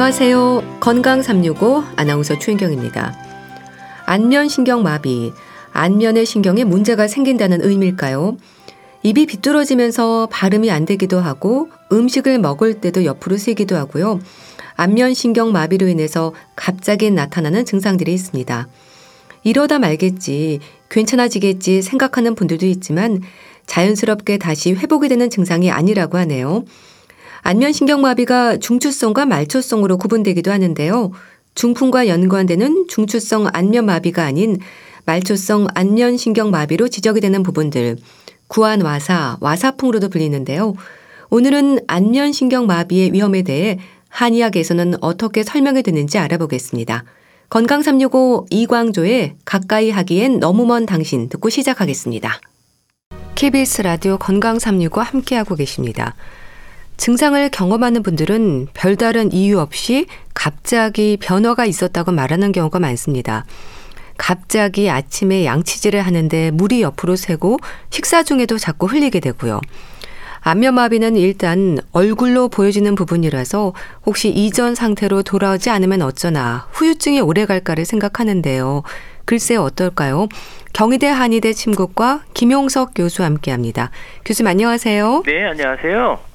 안녕하세요. 건강 365 아나운서 최인경입니다. 안면 신경 마비, 안면의 신경에 문제가 생긴다는 의미일까요? 입이 비뚤어지면서 발음이 안 되기도 하고 음식을 먹을 때도 옆으로 쓰기도 하고요. 안면 신경 마비로 인해서 갑자기 나타나는 증상들이 있습니다. 이러다 말겠지, 괜찮아지겠지 생각하는 분들도 있지만 자연스럽게 다시 회복이 되는 증상이 아니라고 하네요. 안면신경마비가 중추성과 말초성으로 구분되기도 하는데요. 중풍과 연관되는 중추성 안면마비가 아닌 말초성 안면신경마비로 지적이 되는 부분들, 구안와사, 와사풍으로도 불리는데요. 오늘은 안면신경마비의 위험에 대해 한의학에서는 어떻게 설명이 되는지 알아보겠습니다. 건강 365 이광조의 가까이 하기엔 너무 먼 당신 듣고 시작하겠습니다. KBS 라디오 건강 365 함께하고 계십니다. 증상을 경험하는 분들은 별다른 이유 없이 갑자기 변화가 있었다고 말하는 경우가 많습니다. 갑자기 아침에 양치질을 하는데 물이 옆으로 새고 식사 중에도 자꾸 흘리게 되고요. 안면마비는 일단 얼굴로 보여지는 부분이라서 혹시 이전 상태로 돌아오지 않으면 어쩌나 후유증이 오래 갈까를 생각하는데요. 글쎄 어떨까요? 경희대 한의대 침구과 김용석 교수 함께 합니다. 교수님 안녕하세요. 네, 안녕하세요.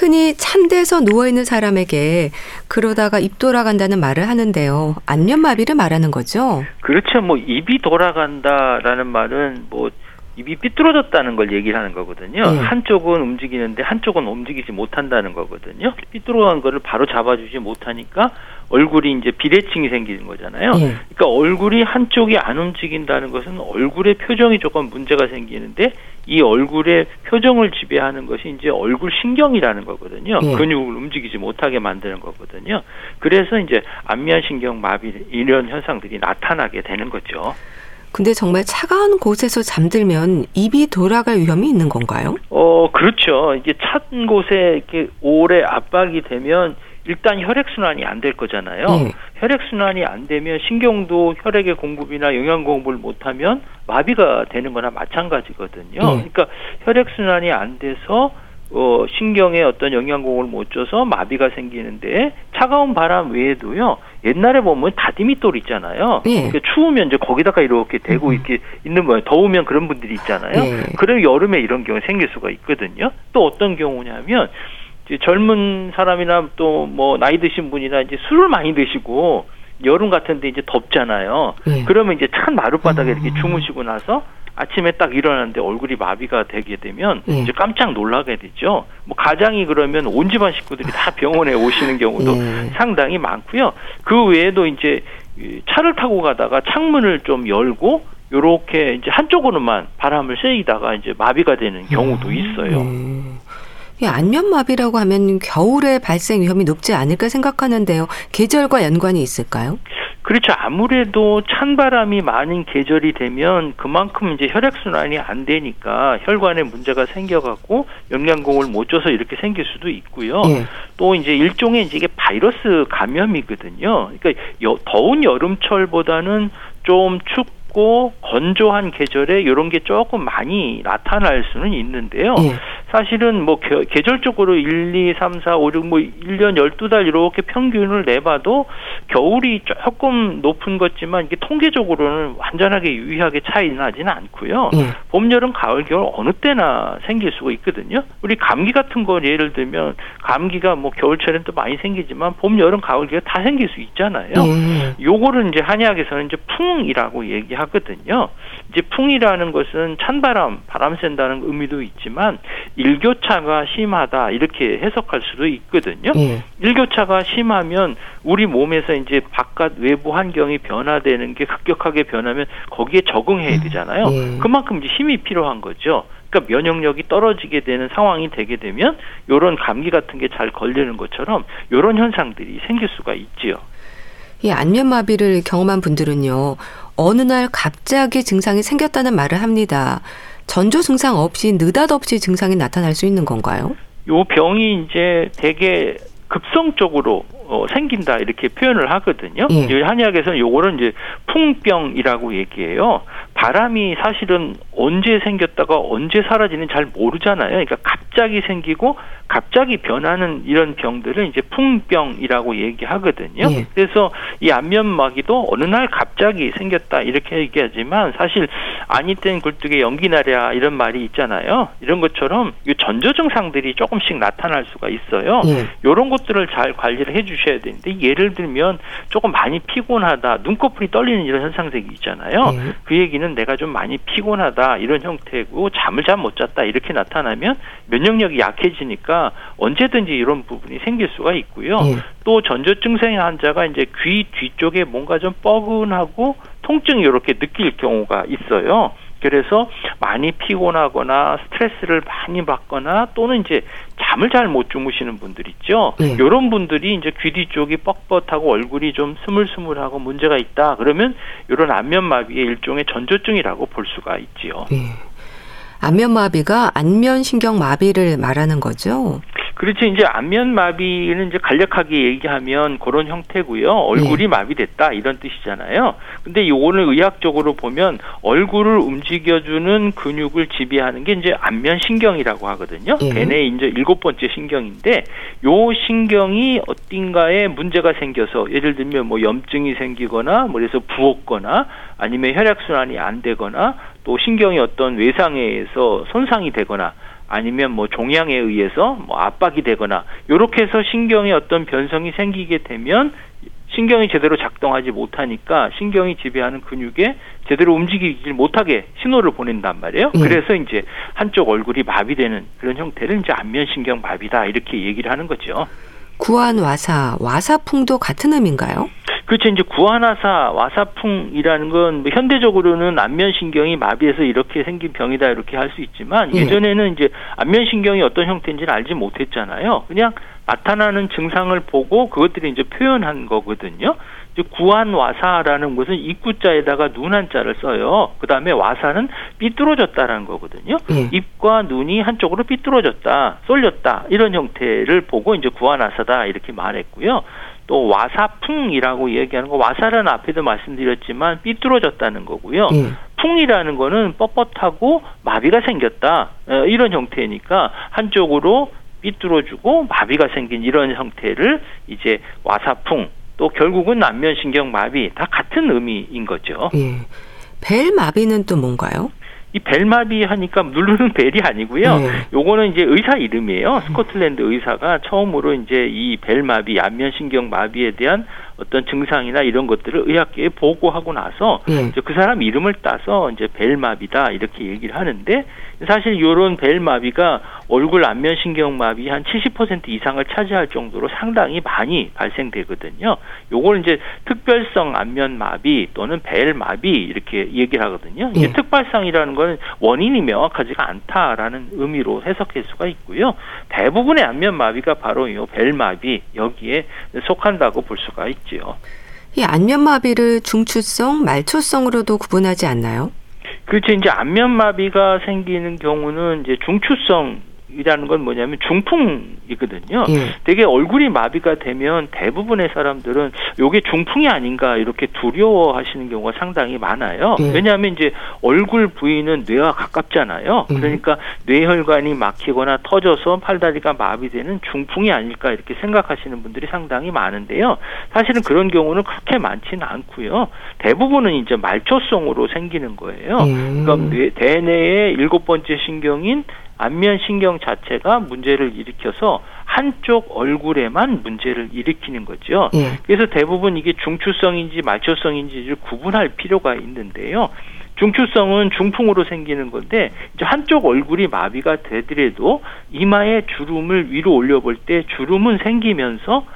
흔히 찬 데서 누워있는 사람에게 그러다가 입 돌아간다는 말을 하는데요. 안면마비를 말하는 거죠? 그렇죠. 뭐 입이 돌아간다라는 말은 뭐 입이 삐뚤어졌다는 걸 얘기를 하는 거거든요. 네. 한쪽은 움직이는데 한쪽은 움직이지 못한다는 거거든요. 삐뚤어간 거를 바로 잡아주지 못하니까 얼굴이 이제 비대칭이 생기는 거잖아요. 네. 그러니까 얼굴이 한쪽이 안 움직인다는 것은 얼굴의 표정이 조금 문제가 생기는데 이 얼굴의 표정을 지배하는 것이 이제 얼굴 신경이라는 거거든요. 네. 근육을 움직이지 못하게 만드는 거거든요. 그래서 이제 안면 신경 마비 이런 현상들이 나타나게 되는 거죠. 근데 정말 차가운 곳에서 잠들면 입이 돌아갈 위험이 있는 건가요? 어, 그렇죠. 이게 찬 곳에 이렇게 오래 압박이 되면 일단 혈액 순환이 안 될 거잖아요. 네. 혈액 순환이 안 되면 신경도 혈액의 공급이나 영양 공급을 못 하면 마비가 되는 거나 마찬가지거든요. 네. 그러니까 혈액 순환이 안 돼서 어, 신경에 어떤 영양공을 못 줘서 마비가 생기는데 차가운 바람 외에도요 옛날에 보면 다디미돌 있잖아요. 예. 그러니까 추우면 이제 거기다가 이렇게 대고 음. 이렇게 있는 거예요. 더우면 그런 분들이 있잖아요. 예. 그럼 여름에 이런 경우 생길 수가 있거든요. 또 어떤 경우냐면 젊은 사람이나 또 뭐 나이 드신 분이나 이제 술을 많이 드시고 여름 같은데 이제 덥잖아요. 예. 그러면 이제 찬 마룻바닥에 음. 이렇게 주무시고 나서 아침에 딱 일어났는데 얼굴이 마비가 되게 되면 네. 이제 깜짝 놀라게 되죠. 뭐 가장이 그러면 온 집안 식구들이 다 병원에 오시는 경우도 네. 상당히 많고요. 그 외에도 이제 차를 타고 가다가 창문을 좀 열고 요렇게 이제 한쪽으로만 바람을 쐬이다가 이제 마비가 되는 경우도 음. 있어요. 네. 안면마비라고 하면 겨울에 발생 위험이 높지 않을까 생각하는데요. 계절과 연관이 있을까요? 그렇죠. 아무래도 찬바람이 많은 계절이 되면 그만큼 이제 혈액순환이 안 되니까 혈관에 문제가 생겨갖고 영양공을 못 줘서 이렇게 생길 수도 있고요. 예. 또 이제 일종의 이제 이게 바이러스 감염이거든요. 그러니까 여, 더운 여름철보다는 좀 춥, 춥고 건조한 계절에 이런 게 조금 많이 나타날 수는 있는데요. 예. 사실은 뭐 계 절적으로 1, 2, 3, 4, 5, 6, 뭐 1년 12달 이렇게 평균을 내봐도 겨울이 조금 높은 것지만 이게 통계적으로는 완전하게 유의하게 차이 나지는 않고요. 예. 봄, 여름, 가을, 겨울 어느 때나 생길 수가 있거든요. 우리 감기 같은 거 예를 들면 감기가 뭐 겨울철엔 또 많이 생기지만 봄, 여름, 가을, 겨울 다 생길 수 있잖아요. 예. 요거를 이제 한의학에서는 이제 풍이라고 얘기하 하거든요. 이제 풍이라는 것은 찬바람, 바람 쐰다는 의미도 있지만 일교차가 심하다 이렇게 해석할 수도 있거든요. 예. 일교차가 심하면 우리 몸에서 이제 바깥 외부 환경이 변화되는 게 급격하게 변하면 거기에 적응해야 음. 되잖아요. 예. 그만큼 이제 힘이 필요한 거죠. 그러니까 면역력이 떨어지게 되는 상황이 되게 되면 이런 감기 같은 게 잘 걸리는 것처럼 이런 현상들이 생길 수가 있지요. 이 안면마비를 경험한 분들은요, 어느 날 갑자기 증상이 생겼다는 말을 합니다. 전조 증상 없이 느닷없이 증상이 나타날 수 있는 건가요? 요 병이 이제 되게 급성적으로 어, 생긴다 이렇게 표현을 하거든요. 예. 한의학에서는 요거를 이제 풍병이라고 얘기해요. 바람이 사실은 언제 생겼다가 언제 사라지는 잘 모르잖아요. 그러니까 갑자기 생기고 갑자기 변하는 이런 병들을 이제 풍병이라고 얘기하거든요. 예. 그래서 이 안면마비도 어느 날 갑자기 생겼다 이렇게 얘기하지만 사실 아니 땐 굴뚝에 연기 나랴 이런 말이 있잖아요. 이런 것처럼 이 전조 증상들이 조금씩 나타날 수가 있어요. 예. 이런 것들을 잘 관리를 해주셔야 되는데 예를 들면 조금 많이 피곤하다, 눈꺼풀이 떨리는 이런 현상들이 있잖아요. 예. 그 얘기는 내가 좀 많이 피곤하다 이런 형태고 잠을 잘 못 잤다 이렇게 나타나면 면역력이 약해지니까 언제든지 이런 부분이 생길 수가 있고요. 예. 또 전조 증상 환자가 이제 귀 뒤쪽에 뭔가 좀 뻐근하고 통증이 이렇게 느낄 경우가 있어요. 그래서 많이 피곤하거나 스트레스를 많이 받거나 또는 이제 잠을 잘 못 주무시는 분들 있죠. 네. 이런 분들이 이제 귀 뒤쪽이 뻣뻣하고 얼굴이 좀 스물스물하고 문제가 있다. 그러면 이런 안면마비의 일종의 전조증이라고 볼 수가 있지요. 네. 안면마비가 안면신경마비를 말하는 거죠? 그렇죠. 이제 안면 마비는 이제 간략하게 얘기하면 그런 형태고요. 얼굴이 네. 마비됐다 이런 뜻이잖아요. 근데 요거는 의학적으로 보면 얼굴을 움직여주는 근육을 지배하는 게 이제 안면 신경이라고 하거든요. 네. 걔네 이제 일곱 번째 신경인데 요 신경이 어딘가에 문제가 생겨서 예를 들면 뭐 염증이 생기거나 뭐 그래서 부었거나 아니면 혈액 순환이 안 되거나 또 신경이 어떤 외상에 의해서 손상이 되거나 아니면 뭐 종양에 의해서 뭐 압박이 되거나 요렇게 해서 신경에 어떤 변성이 생기게 되면 신경이 제대로 작동하지 못하니까 신경이 지배하는 근육에 제대로 움직이질 못하게 신호를 보낸단 말이에요. 음. 그래서 이제 한쪽 얼굴이 마비되는 그런 형태를 이제 안면신경 마비다 이렇게 얘기를 하는 거죠. 구안 와사, 와사풍도 같은 의미인가요? 그렇죠. 이제 구안화사, 와사풍이라는 건 뭐 현대적으로는 안면신경이 마비해서 이렇게 생긴 병이다 이렇게 할 수 있지만 예. 예전에는 이제 안면신경이 어떤 형태인지를 알지 못했잖아요. 그냥 나타나는 증상을 보고 그것들이 이제 표현한 거거든요. 이제 구안와사라는 것은 입구자에다가 눈 한자를 써요. 그 다음에 와사는 삐뚤어졌다라는 거거든요. 예. 입과 눈이 한쪽으로 삐뚤어졌다, 쏠렸다 이런 형태를 보고 이제 구안와사다 이렇게 말했고요. 또 와사풍이라고 얘기하는 거 와사는 앞에도 말씀드렸지만 삐뚤어졌다는 거고요. 예. 풍이라는 거는 뻣뻣하고 마비가 생겼다 어, 이런 형태니까 한쪽으로 삐뚤어지고 마비가 생긴 이런 형태를 이제 와사풍 또 결국은 안면신경 마비 다 같은 의미인 거죠. 예. 벨 마비는 또 뭔가요? 이 벨마비 하니까 누르는 벨이 아니고요. 네. 요거는 이제 의사 이름이에요. 스코틀랜드 의사가 처음으로 이제 이 벨마비, 안면신경 마비에 대한 어떤 증상이나 이런 것들을 의학계에 보고하고 나서 네. 그 사람 이름을 따서 이제 벨마비다 이렇게 얘기를 하는데 사실 이런 벨마비가 얼굴 안면 신경마비 한 70% 이상을 차지할 정도로 상당히 많이 발생되거든요. 요걸 이제 특별성 안면 마비 또는 벨마비 이렇게 얘기를 하거든요. 이제 네. 특발성이라는 건 원인이 명확하지가 않다라는 의미로 해석할 수가 있고요. 대부분의 안면 마비가 바로 이 벨마비 여기에 속한다고 볼 수가 있 지요. 이 안면마비를 중추성, 말초성으로도 구분하지 않나요? 그렇죠. 이제 안면마비가 생기는 경우는 이제 중추성 이라는 건 뭐냐면 중풍이거든요. 예. 되게 얼굴이 마비가 되면 대부분의 사람들은 요게 중풍이 아닌가 이렇게 두려워하시는 경우가 상당히 많아요. 예. 왜냐하면 이제 얼굴 부위는 뇌와 가깝잖아요. 예. 그러니까 뇌혈관이 막히거나 터져서 팔다리가 마비되는 중풍이 아닐까 이렇게 생각하시는 분들이 상당히 많은데요. 사실은 그런 경우는 그렇게 많지는 않고요. 대부분은 이제 말초성으로 생기는 거예요. 예. 그러니까 뇌, 대뇌의 일곱 번째 신경인 안면 신경 자체가 문제를 일으켜서 한쪽 얼굴에만 문제를 일으키는 거죠. 예. 그래서 대부분 이게 중추성인지 말초성인지를 구분할 필요가 있는데요. 중추성은 중풍으로 생기는 건데 이제 한쪽 얼굴이 마비가 되더라도 이마에 주름을 위로 올려볼 때 주름은 생기면서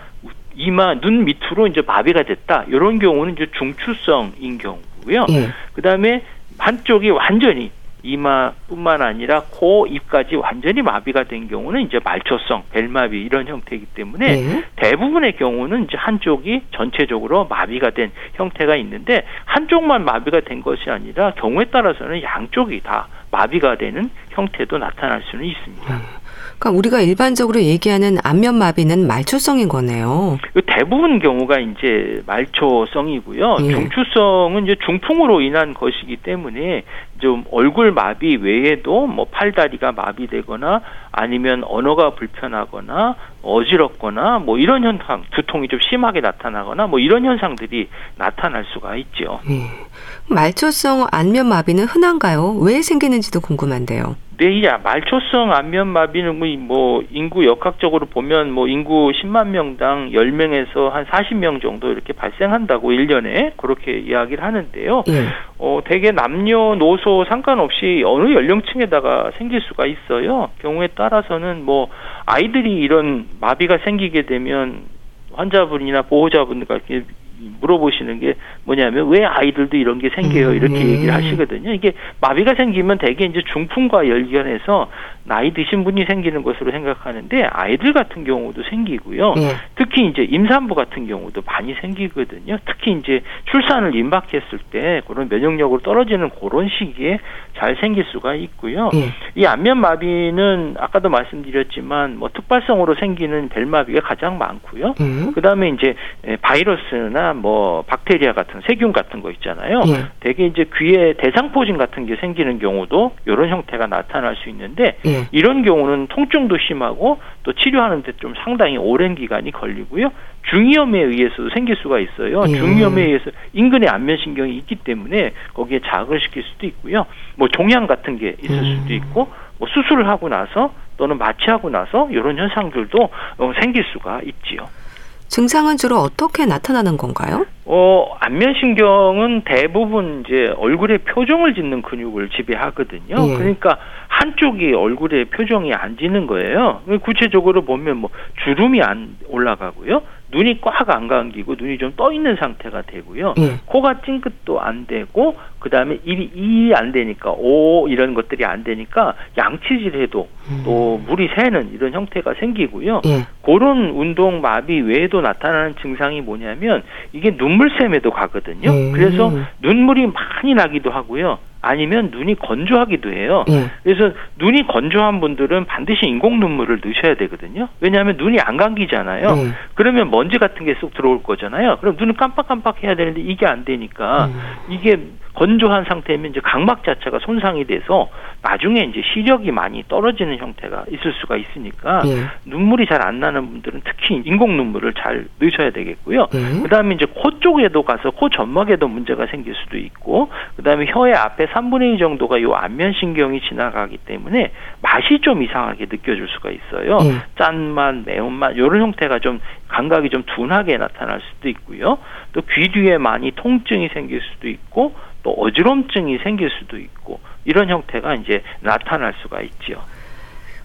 이마 눈 밑으로 이제 마비가 됐다. 이런 경우는 이제 중추성인 경우고요. 예. 그다음에 한쪽이 완전히 이마뿐만 아니라 코, 입까지 완전히 마비가 된 경우는 이제 말초성, 벨마비 이런 형태이기 때문에 네. 대부분의 경우는 이제 한쪽이 전체적으로 마비가 된 형태가 있는데 한쪽만 마비가 된 것이 아니라 경우에 따라서는 양쪽이 다 마비가 되는 형태도 나타날 수는 있습니다. 음. 그러니까 우리가 일반적으로 얘기하는 안면마비는 말초성인 거네요. 그 대부분 경우가 이제 말초성이고요. 예. 중추성은 이제 중풍으로 인한 것이기 때문에 좀 얼굴 마비 외에도 뭐 팔다리가 마비되거나 아니면 언어가 불편하거나 어지럽거나 뭐 이런 현상, 두통이 좀 심하게 나타나거나 뭐 이런 현상들이 나타날 수가 있죠. 예. 말초성 안면 마비는 흔한가요? 왜 생기는지도 궁금한데요. 네, 이 말초성 안면 마비는 뭐, 뭐 인구 역학적으로 보면 뭐 인구 10만 명당 10명에서 한 40명 정도 이렇게 발생한다고 1년에 그렇게 이야기를 하는데요. 예. 어, 대개 남녀 노소 상관없이 어느 연령층에다가 생길 수가 있어요. 경우에 따라서는 뭐 아이들이 이런 마비가 생기게 되면 환자분이나 보호자분들과 물어보시는 게 뭐냐면 왜 아이들도 이런 게 생겨요 음, 이렇게 음, 얘기를 하시거든요. 이게 마비가 생기면 대개 이제 중풍과 열견해서 나이 드신 분이 생기는 것으로 생각하는데 아이들 같은 경우도 생기고요. 예. 특히 이제 임산부 같은 경우도 많이 생기거든요. 특히 이제 출산을 임박했을 때 그런 면역력으로 떨어지는 그런 시기에 잘 생길 수가 있고요. 예. 이 안면 마비는 아까도 말씀드렸지만 뭐 특발성으로 생기는 벨마비가 가장 많고요. 예. 그다음에 이제 바이러스나 뭐 박테리아 같은 세균 같은 거 있잖아요. 예. 대개 이제 귀에 대상포진 같은 게 생기는 경우도 이런 형태가 나타날 수 있는데 예. 예. 이런 경우는 통증도 심하고 또 치료하는데 좀 상당히 오랜 기간이 걸리고요. 중이염에 의해서도 생길 수가 있어요. 예. 중이염에 의해서 인근에 안면신경이 있기 때문에 거기에 자극을 시킬 수도 있고요. 뭐 종양 같은 게 있을 음. 수도 있고 뭐 수술을 하고 나서 또는 마취하고 나서 이런 현상들도 어, 생길 수가 있지요. 증상은 주로 어떻게 나타나는 건가요? 어, 안면신경은 대부분 이제 얼굴에 표정을 짓는 근육을 지배하거든요. 예. 그러니까 한쪽이 얼굴에 표정이 안 지는 거예요. 구체적으로 보면 뭐 주름이 안 올라가고요. 눈이 꽉 안 감기고 눈이 좀 떠 있는 상태가 되고요. 예. 코가 찡긋도 안 되고 그다음에 입이 이 안 되니까 오 이런 것들이 안 되니까 양치질해도 음. 또 물이 새는 이런 형태가 생기고요. 예. 그런 운동 마비 외에도 나타나는 증상이 뭐냐면 이게 눈물샘에도 가거든요. 예. 그래서 눈물이 많이 나기도 하고요. 아니면 눈이 건조하기도 해요. 예. 그래서 눈이 건조한 분들은 반드시 인공 눈물을 넣으셔야 되거든요. 왜냐하면 눈이 안 감기잖아요. 예. 그러면 먼지 같은 게 쏙 들어올 거잖아요. 그럼 눈을 깜빡깜빡 해야 되는데 이게 안 되니까 음. 이게 건조한 상태면 이제 각막 자체가 손상이 돼서 나중에 이제 시력이 많이 떨어지는 형태가 있을 수가 있으니까 예. 눈물이 잘 안 나는 분들은 특히 인공 눈물을 잘 넣으셔야 되겠고요. 예. 그다음에 이제 코 쪽에도 가서 코 점막에도 문제가 생길 수도 있고 그다음에 혀의 앞에 3분의 2 정도가 요 안면신경이 지나가기 때문에 맛이 좀 이상하게 느껴질 수가 있어요. 예. 짠맛, 매운맛 이런 형태가 좀 감각이 좀 둔하게 나타날 수도 있고요. 또 귀 뒤에 많이 통증이 생길 수도 있고 또 어지럼증이 생길 수도 있고 이런 형태가 이제 나타날 수가 있지요.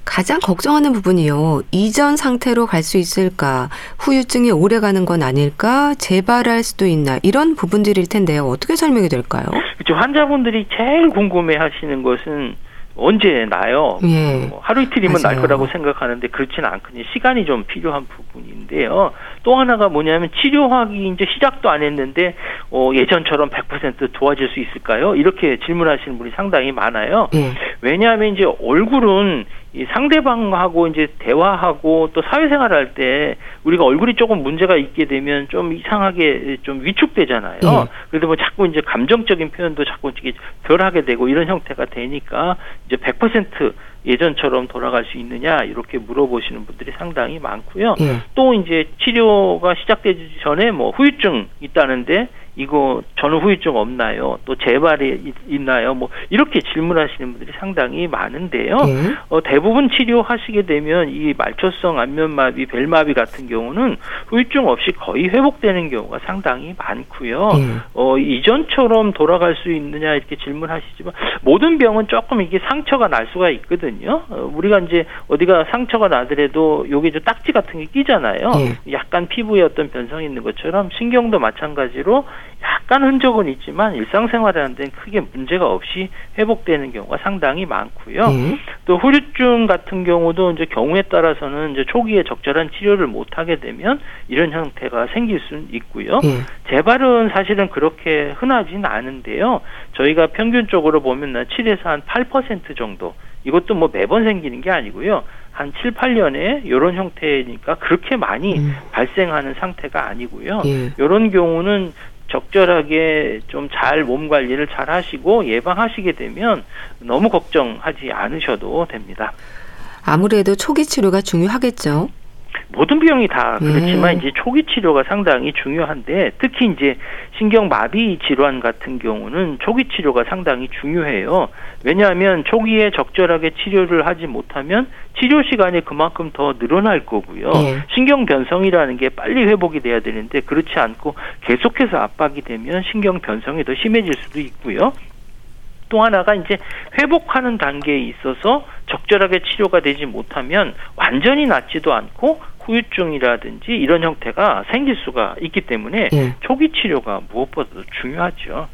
가장 걱정하는 부분이요. 이전 상태로 갈 수 있을까? 후유증이 오래 가는 건 아닐까? 재발할 수도 있나? 이런 부분들일 텐데요. 어떻게 설명이 될까요? 그렇죠. 환자분들이 제일 궁금해 하시는 것은 언제 나요? 예. 뭐 하루 이틀이면 맞아요. 날 거라고 생각하는데 그렇지는 않거든요. 시간이 좀 필요한 부분인데요. 또 하나가 뭐냐면 치료하기 이제 시작도 안 했는데 어, 예전처럼 100% 도와줄 수 있을까요? 이렇게 질문하시는 분이 상당히 많아요. 예. 왜냐하면 이제 얼굴은 이 상대방하고 이제 대화하고 또 사회생활 할 때 우리가 얼굴이 조금 문제가 있게 되면 좀 이상하게 좀 위축되잖아요. 네. 그래도 뭐 자꾸 이제 감정적인 표현도 자꾸 이게 덜 하게 되고 이런 형태가 되니까 이제 100% 예전처럼 돌아갈 수 있느냐 이렇게 물어보시는 분들이 상당히 많고요. 네. 또 이제 치료가 시작되기 전에 뭐 후유증 있다는데 이거 전후 후유증 없나요? 또 재발이 있나요? 뭐 이렇게 질문하시는 분들이 상당히 많은데요. 네. 어, 대부분 치료하시게 되면 이 말초성 안면마비, 벨마비 같은 경우는 후유증 없이 거의 회복되는 경우가 상당히 많고요. 네. 어, 이전처럼 돌아갈 수 있느냐 이렇게 질문하시지만 모든 병은 조금 이게 상처가 날 수가 있거든요. 어, 우리가 이제 어디가 상처가 나더라도 여기 저 딱지 같은 게 끼잖아요. 네. 약간 피부에 어떤 변성이 있는 것처럼 신경도 마찬가지로 약간 흔적은 있지만 일상생활하는 데는 크게 문제가 없이 회복되는 경우가 상당히 많고요. 네. 또 후유증 같은 경우도 이제 경우에 따라서는 이제 초기에 적절한 치료를 못 하게 되면 이런 형태가 생길 수 있고요. 네. 재발은 사실은 그렇게 흔하진 않은데요. 저희가 평균적으로 보면 7에서 한 8% 정도 이것도 뭐 매번 생기는 게 아니고요. 한 7, 8년에 이런 형태니까 그렇게 많이 음. 발생하는 상태가 아니고요. 예. 이런 경우는 적절하게 좀 잘 몸 관리를 잘 하시고 예방하시게 되면 너무 걱정하지 않으셔도 됩니다. 아무래도 초기 치료가 중요하겠죠. 모든 병이 다 그렇지만 음. 이제 초기 치료가 상당히 중요한데 특히 이제 신경 마비 질환 같은 경우는 초기 치료가 상당히 중요해요. 왜냐하면 초기에 적절하게 치료를 하지 못하면 치료 시간이 그만큼 더 늘어날 거고요. 네. 신경 변성이라는 게 빨리 회복이 돼야 되는데 그렇지 않고 계속해서 압박이 되면 신경 변성이 더 심해질 수도 있고요. 또 하나가 이제 회복하는 단계에 있어서 적절하게 치료가 되지 못하면 완전히 낫지도 않고 후유증이라든지 이런 형태가 생길 수가 있기 때문에 예. 초기 치료가 무엇보다도 중요하죠.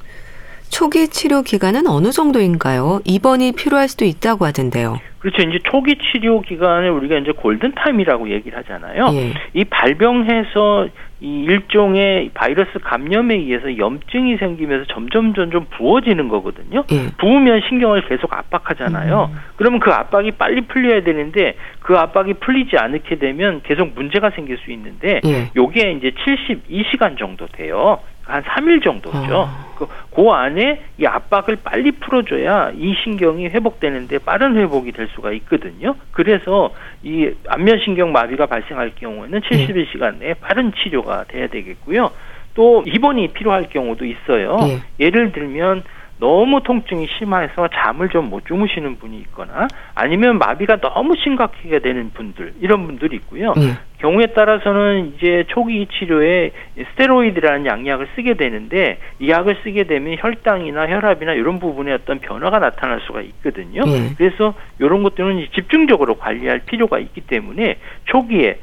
초기 치료 기간은 어느 정도인가요? 입원이 필요할 수도 있다고 하던데요. 그렇죠. 이제 초기 치료 기간을 우리가 이제 골든 타임이라고 얘기를 하잖아요. 예. 이 발병해서 이 일종의 바이러스 감염에 의해서 염증이 생기면서 점점 점점 부어지는 거거든요. 예. 부으면 신경을 계속 압박하잖아요. 음. 그러면 그 압박이 빨리 풀려야 되는데 그 압박이 풀리지 않게 되면 계속 문제가 생길 수 있는데 예. 요게 이제 72시간 정도 돼요. 한 3일 정도죠. 아. 그, 그 안에 이 압박을 빨리 풀어줘야 이 신경이 회복되는데 빠른 회복이 될 수가 있거든요. 그래서 이 안면신경 마비가 발생할 경우에는 72시간 내에 빠른 치료가 돼야 되겠고요. 또 입원이 필요할 경우도 있어요. 네. 예를 들면 너무 통증이 심해서 잠을 좀 못 주무시는 분이 있거나 아니면 마비가 너무 심각하게 되는 분들 이런 분들이 있고요. 음. 경우에 따라서는 이제 초기 치료에 스테로이드라는 양약을 쓰게 되는데 이 약을 쓰게 되면 혈당이나 혈압이나 이런 부분에 어떤 변화가 나타날 수가 있거든요. 음. 그래서 이런 것들은 집중적으로 관리할 필요가 있기 때문에 초기에 예,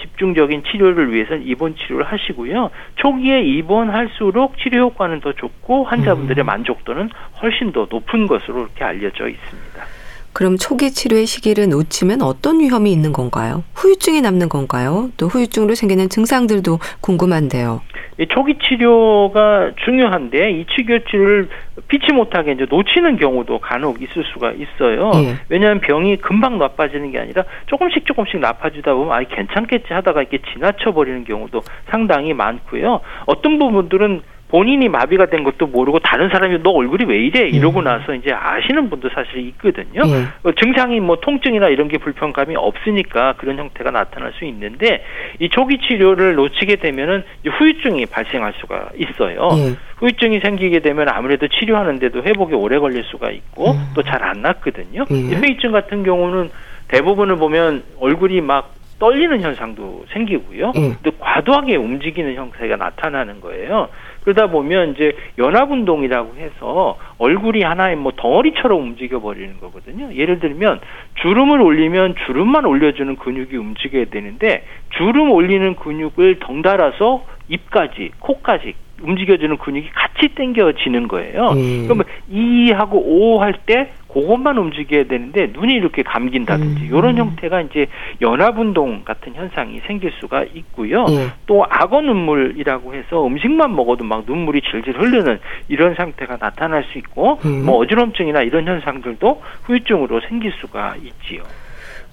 집중적인 치료를 위해서는 입원 치료를 하시고요. 초기에 입원할수록 치료 효과는 더 좋고 환자분들의 음. 만족도는 훨씬 더 높은 것으로 이렇게 알려져 있습니다. 그럼 초기 치료의 시기를 놓치면 어떤 위험이 있는 건가요? 후유증이 남는 건가요? 또 후유증으로 생기는 증상들도 궁금한데요. 이 초기 치료가 중요한데 이 치료 치료를 피치 못하게 이제 놓치는 경우도 간혹 있을 수가 있어요. 예. 왜냐하면 병이 금방 나빠지는 게 아니라 조금씩 조금씩 나빠지다 보면 아 괜찮겠지 하다가 이렇게 지나쳐 버리는 경우도 상당히 많고요. 어떤 부분들은 본인이 마비가 된 것도 모르고 다른 사람이 너 얼굴이 왜 이래 이러고 음. 나서 이제 아시는 분도 사실 있거든요. 음. 증상이 뭐 통증이나 이런 게 불편감이 없으니까 그런 형태가 나타날 수 있는데 이 초기 치료를 놓치게 되면은 후유증이 발생할 수가 있어요. 음. 후유증이 생기게 되면 아무래도 치료하는데도 회복이 오래 걸릴 수가 있고 음. 또잘 안 낫거든요. 후유증 같은 경우는 대부분을 보면 얼굴이 막 떨리는 현상도 생기고요. 음. 또 과도하게 움직이는 형태가 나타나는 거예요. 그러다 보면 이제 연합 운동이라고 해서 얼굴이 하나의 뭐 덩어리처럼 움직여 버리는 거거든요. 예를 들면 주름을 올리면 주름만 올려주는 근육이 움직여야 되는데 주름 올리는 근육을 덩달아서 입까지 코까지 움직여주는 근육이 같이 당겨지는 거예요. 음. 그러면 이하고 오할때 그것만 움직여야 되는데 눈이 이렇게 감긴다든지 음. 이런 형태가 이제 연합 운동 같은 현상이 생길 수가 있고요. 음. 또 악어 눈물이라고 해서 음식만 먹어도 막 눈물이 질질 흐르는 이런 상태가 나타날 수 있고 음. 뭐 어지럼증이나 이런 현상들도 후유증으로 생길 수가 있지요.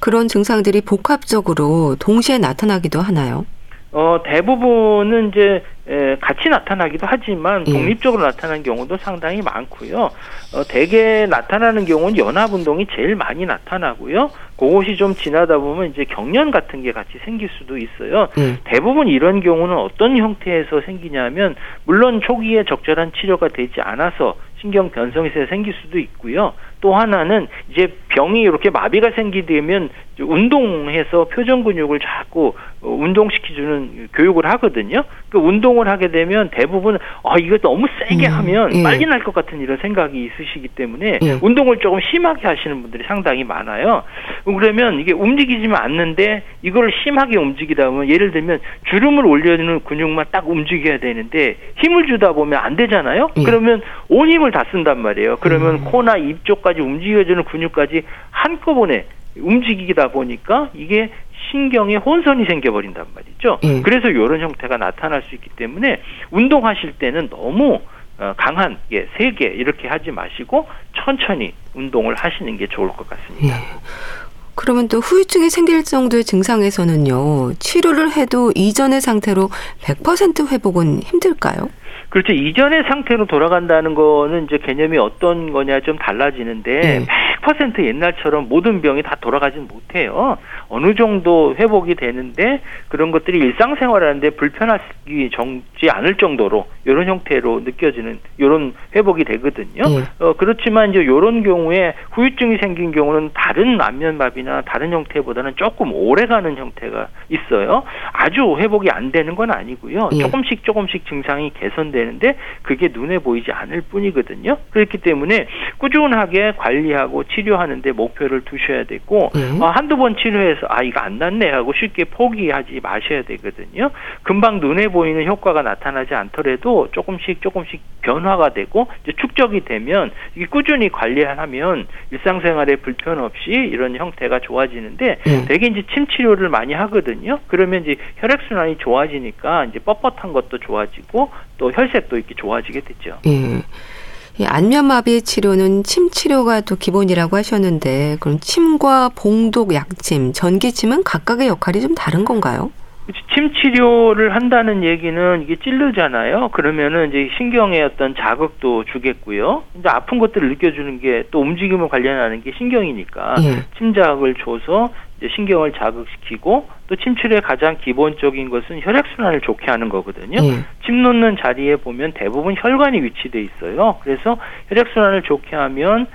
그런 증상들이 복합적으로 동시에 나타나기도 하나요? 어, 대부분은 이제 에, 같이 나타나기도 하지만 예. 독립적으로 음. 나타나는 경우도 상당히 많고요. 어, 대개 나타나는 경우는 연합 운동이 제일 많이 나타나고요. 그것이 좀 지나다 보면 이제 경련 같은 게 같이 생길 수도 있어요. 음. 대부분 이런 경우는 어떤 형태에서 생기냐면 물론 초기에 적절한 치료가 되지 않아서 신경 변성이 생길 수도 있고요. 또 하나는 이제 병이 이렇게 마비가 생기되면 운동해서 표정 근육을 자꾸 어, 운동시키주는 교육을 하거든요. 그 운동을 하게 되면 대부분 아 이거 너무 세게 음, 하면 예. 빨리 날 것 같은 이런 생각이 있으시기 때문에 예. 운동을 조금 심하게 하시는 분들이 상당히 많아요. 그러면 이게 움직이지만 않는데 이걸 심하게 움직이다 보면 예를 들면 주름을 올려주는 근육만 딱 움직여야 되는데 힘을 주다 보면 안 되잖아요. 예. 그러면 온 힘을 다 쓴단 말이에요. 그러면 음. 코나 입 쪽까지 움직여주는 근육까지 한꺼번에 움직이다 보니까 이게 신경에 혼선이 생겨버린단 말이죠. 예. 그래서 이런 형태가 나타날 수 있기 때문에 운동하실 때는 너무 어, 강한 예, 세게 이렇게 하지 마시고 천천히 운동을 하시는 게 좋을 것 같습니다. 예. 그러면 또 후유증이 생길 정도의 증상에서는요, 치료를 해도 이전의 상태로 100% 회복은 힘들까요? 그렇죠. 이전의 상태로 돌아간다는 거는 이제 개념이 어떤 거냐 좀 달라지는데 네. 100% 옛날처럼 모든 병이 다 돌아가진 못해요. 어느 정도 회복이 되는데 그런 것들이 일상생활하는데 불편하지 정지 않을 정도로 이런 형태로 느껴지는 이런 회복이 되거든요. 네. 어, 그렇지만 이제 이런 경우에 후유증이 생긴 경우는 다른 안면마비나 다른 형태보다는 조금 오래가는 형태가 있어요. 아주 회복이 안 되는 건 아니고요. 네. 조금씩 조금씩 증상이 개선되 되는데 그게 눈에 보이지 않을 뿐이거든요. 그렇기 때문에 꾸준하게 관리하고 치료하는데 목표를 두셔야 되고 음. 어, 한두 번 치료해서 아 이거 안 낫네 하고 쉽게 포기하지 마셔야 되거든요. 금방 눈에 보이는 효과가 나타나지 않더라도 조금씩 조금씩 변화가 되고 이제 축적이 되면 이게 꾸준히 관리하면 일상생활에 불편 없이 이런 형태가 좋아지는데 음. 대개 이제 침 치료를 많이 하거든요. 그러면 이제 혈액 순환이 좋아지니까 이제 뻣뻣한 것도 좋아지고 또 혈 색도 이렇게 좋아지게 됐죠. 예. 이 안면마비 치료는 침 치료가 또 기본이라고 하셨는데 그럼 침과 봉독 약침, 전기침은 각각의 역할이 좀 다른 건가요? 침 치료를 한다는 얘기는 이게 찔르잖아요. 그러면은 이제 신경에 어떤 자극도 주겠고요. 이제 아픈 것들을 느껴주는 게 또 움직임을 관련하는 게 신경이니까 예. 침 자극을 줘서 이제 신경을 자극시키고 또 침출의 가장 기본적인 것은 혈액 순환을 좋게 하는 거거든요. 예. 침 놓는 자리에 보면 대부분 혈관이 위치돼 있어요. 그래서 혈액 순환을 좋게 하면 어,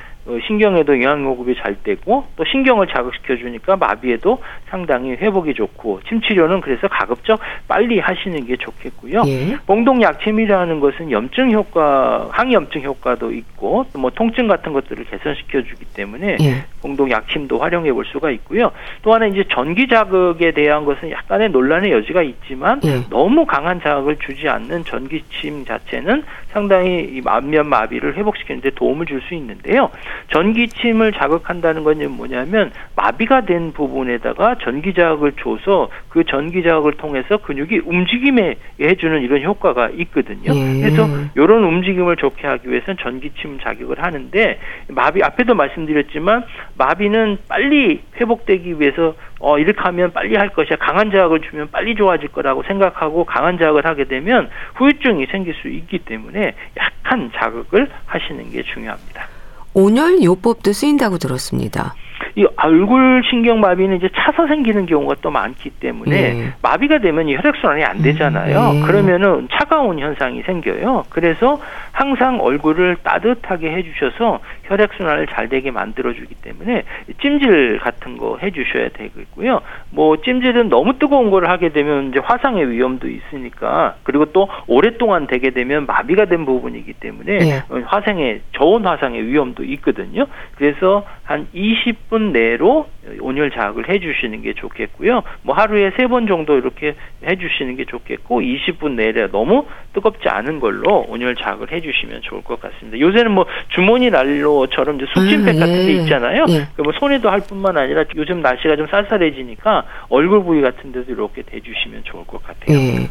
신경에도 영양 공급이 잘 되고 또 신경을 자극시켜 주니까 마비에도 상당히 회복이 좋고 침 치료는 그래서 가급적 빨리 하시는 게 좋겠고요. 예. 봉동 약침이라는 것은 염증 효과, 항염증 효과도 있고 또 뭐 통증 같은 것들을 개선시켜 주기 때문에 예. 봉동 약침도 활용해 볼 수가 있고요. 또 하나 이제 전기 자극에 대한 것은 약간의 논란의 여지가 있지만 예. 너무 강한 자극을 주지 않는 전기침 자체는 상당히 이 안면 마비를 회복시키는데 도움을 줄 수 있는데요. 전기침을 자극한다는 건 뭐냐면 마비가 된 부분에다가 전기 자극을 줘서 그 전기 자극을 통해서 근육이 움직임에 해주는 이런 효과가 있거든요. 예. 그래서 이런 움직임을 좋게 하기 위해서는 전기침 자극을 하는데 마비 앞에도 말씀드렸지만 마비는 빨리 회복되기 위해서 어 이렇게 하면 빨리 할 것이야 강한 자극을 주면 빨리 좋아질 거라고 생각하고 강한 자극을 하게 되면 후유증이 생길 수 있기 때문에 약한 자극을 하시는 게 중요합니다. 온열 요법도 쓰인다고 들었습니다. 이 얼굴 신경 마비는 이제 차서 생기는 경우가 또 많기 때문에 네. 마비가 되면 이 혈액 순환이 안 되잖아요. 음, 네. 그러면은 차가운 현상이 생겨요. 그래서 항상 얼굴을 따뜻하게 해주셔서 혈액 순환을 잘 되게 만들어주기 때문에 찜질 같은 거 해주셔야 되겠고요. 뭐 찜질은 너무 뜨거운 걸 하게 되면 이제 화상의 위험도 있으니까 그리고 또 오랫동안 되게 되면 마비가 된 부분이기 때문에 네. 화상의 저온 화상의 위험도 있거든요. 그래서 한 20분 내로 온열 자극을 해주시는 게 좋겠고요. 뭐 하루에 세 번 정도 이렇게 해주시는 게 좋겠고 20분 내에 너무 뜨겁지 않은 걸로 온열 자극을 해주시면 좋을 것 같습니다. 요새는 뭐 주머니 난로처럼 이제 숙진팩 음, 같은 게 예. 있잖아요. 예. 뭐 손에도 할 뿐만 아니라 요즘 날씨가 좀 쌀쌀해지니까 얼굴 부위 같은 데도 이렇게 대주시면 좋을 것 같아요. 예.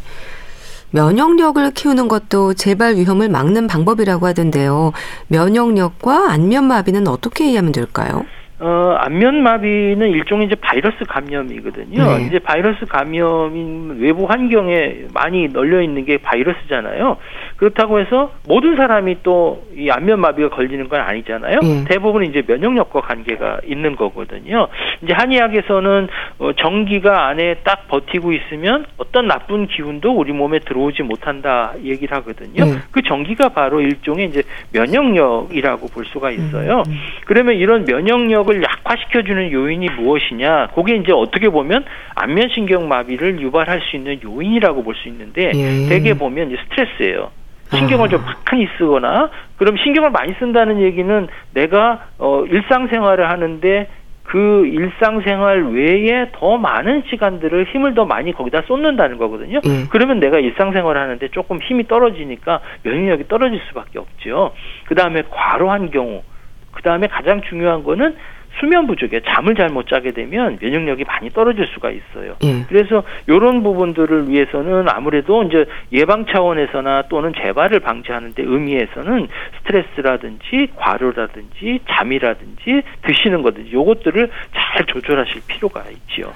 면역력을 키우는 것도 재발 위험을 막는 방법이라고 하던데요. 면역력과 안면마비는 어떻게 이해하면 될까요? 어, 안면마비는 일종의 이제 바이러스 감염이거든요. 네. 이제 바이러스 감염인 외부 환경에 많이 널려 있는 게 바이러스잖아요. 그렇다고 해서 모든 사람이 또 이 안면마비가 걸리는 건 아니잖아요. 예. 대부분 이제 면역력과 관계가 있는 거거든요. 이제 한의학에서는 어, 전기가 안에 딱 버티고 있으면 어떤 나쁜 기운도 우리 몸에 들어오지 못한다 얘기를 하거든요. 예. 그 전기가 바로 일종의 이제 면역력이라고 볼 수가 있어요. 음, 음. 그러면 이런 면역력 을 약화시켜주는 요인이 무엇이냐? 그게 이제 어떻게 보면 안면신경 마비를 유발할 수 있는 요인이라고 볼 수 있는데 예. 대개 보면 이제 스트레스예요. 신경을 아. 좀 많이 쓰거나 그럼 신경을 많이 쓴다는 얘기는 내가 어 일상생활을 하는데 그 일상생활 외에 더 많은 시간들을 힘을 더 많이 거기다 쏟는다는 거거든요. 음. 그러면 내가 일상생활을 하는데 조금 힘이 떨어지니까 면역력이 떨어질 수밖에 없죠. 그 다음에 과로한 경우, 그 다음에 가장 중요한 거는 수면 부족에 잠을 잘 못 자게 되면 면역력이 많이 떨어질 수가 있어요. 예. 그래서 이런 부분들을 위해서는 아무래도 이제 예방 차원에서나 또는 재발을 방지하는 데 의미에서는 스트레스라든지 과로라든지 잠이라든지 드시는 거든지 요것들을 잘 조절하실 필요가 있지요.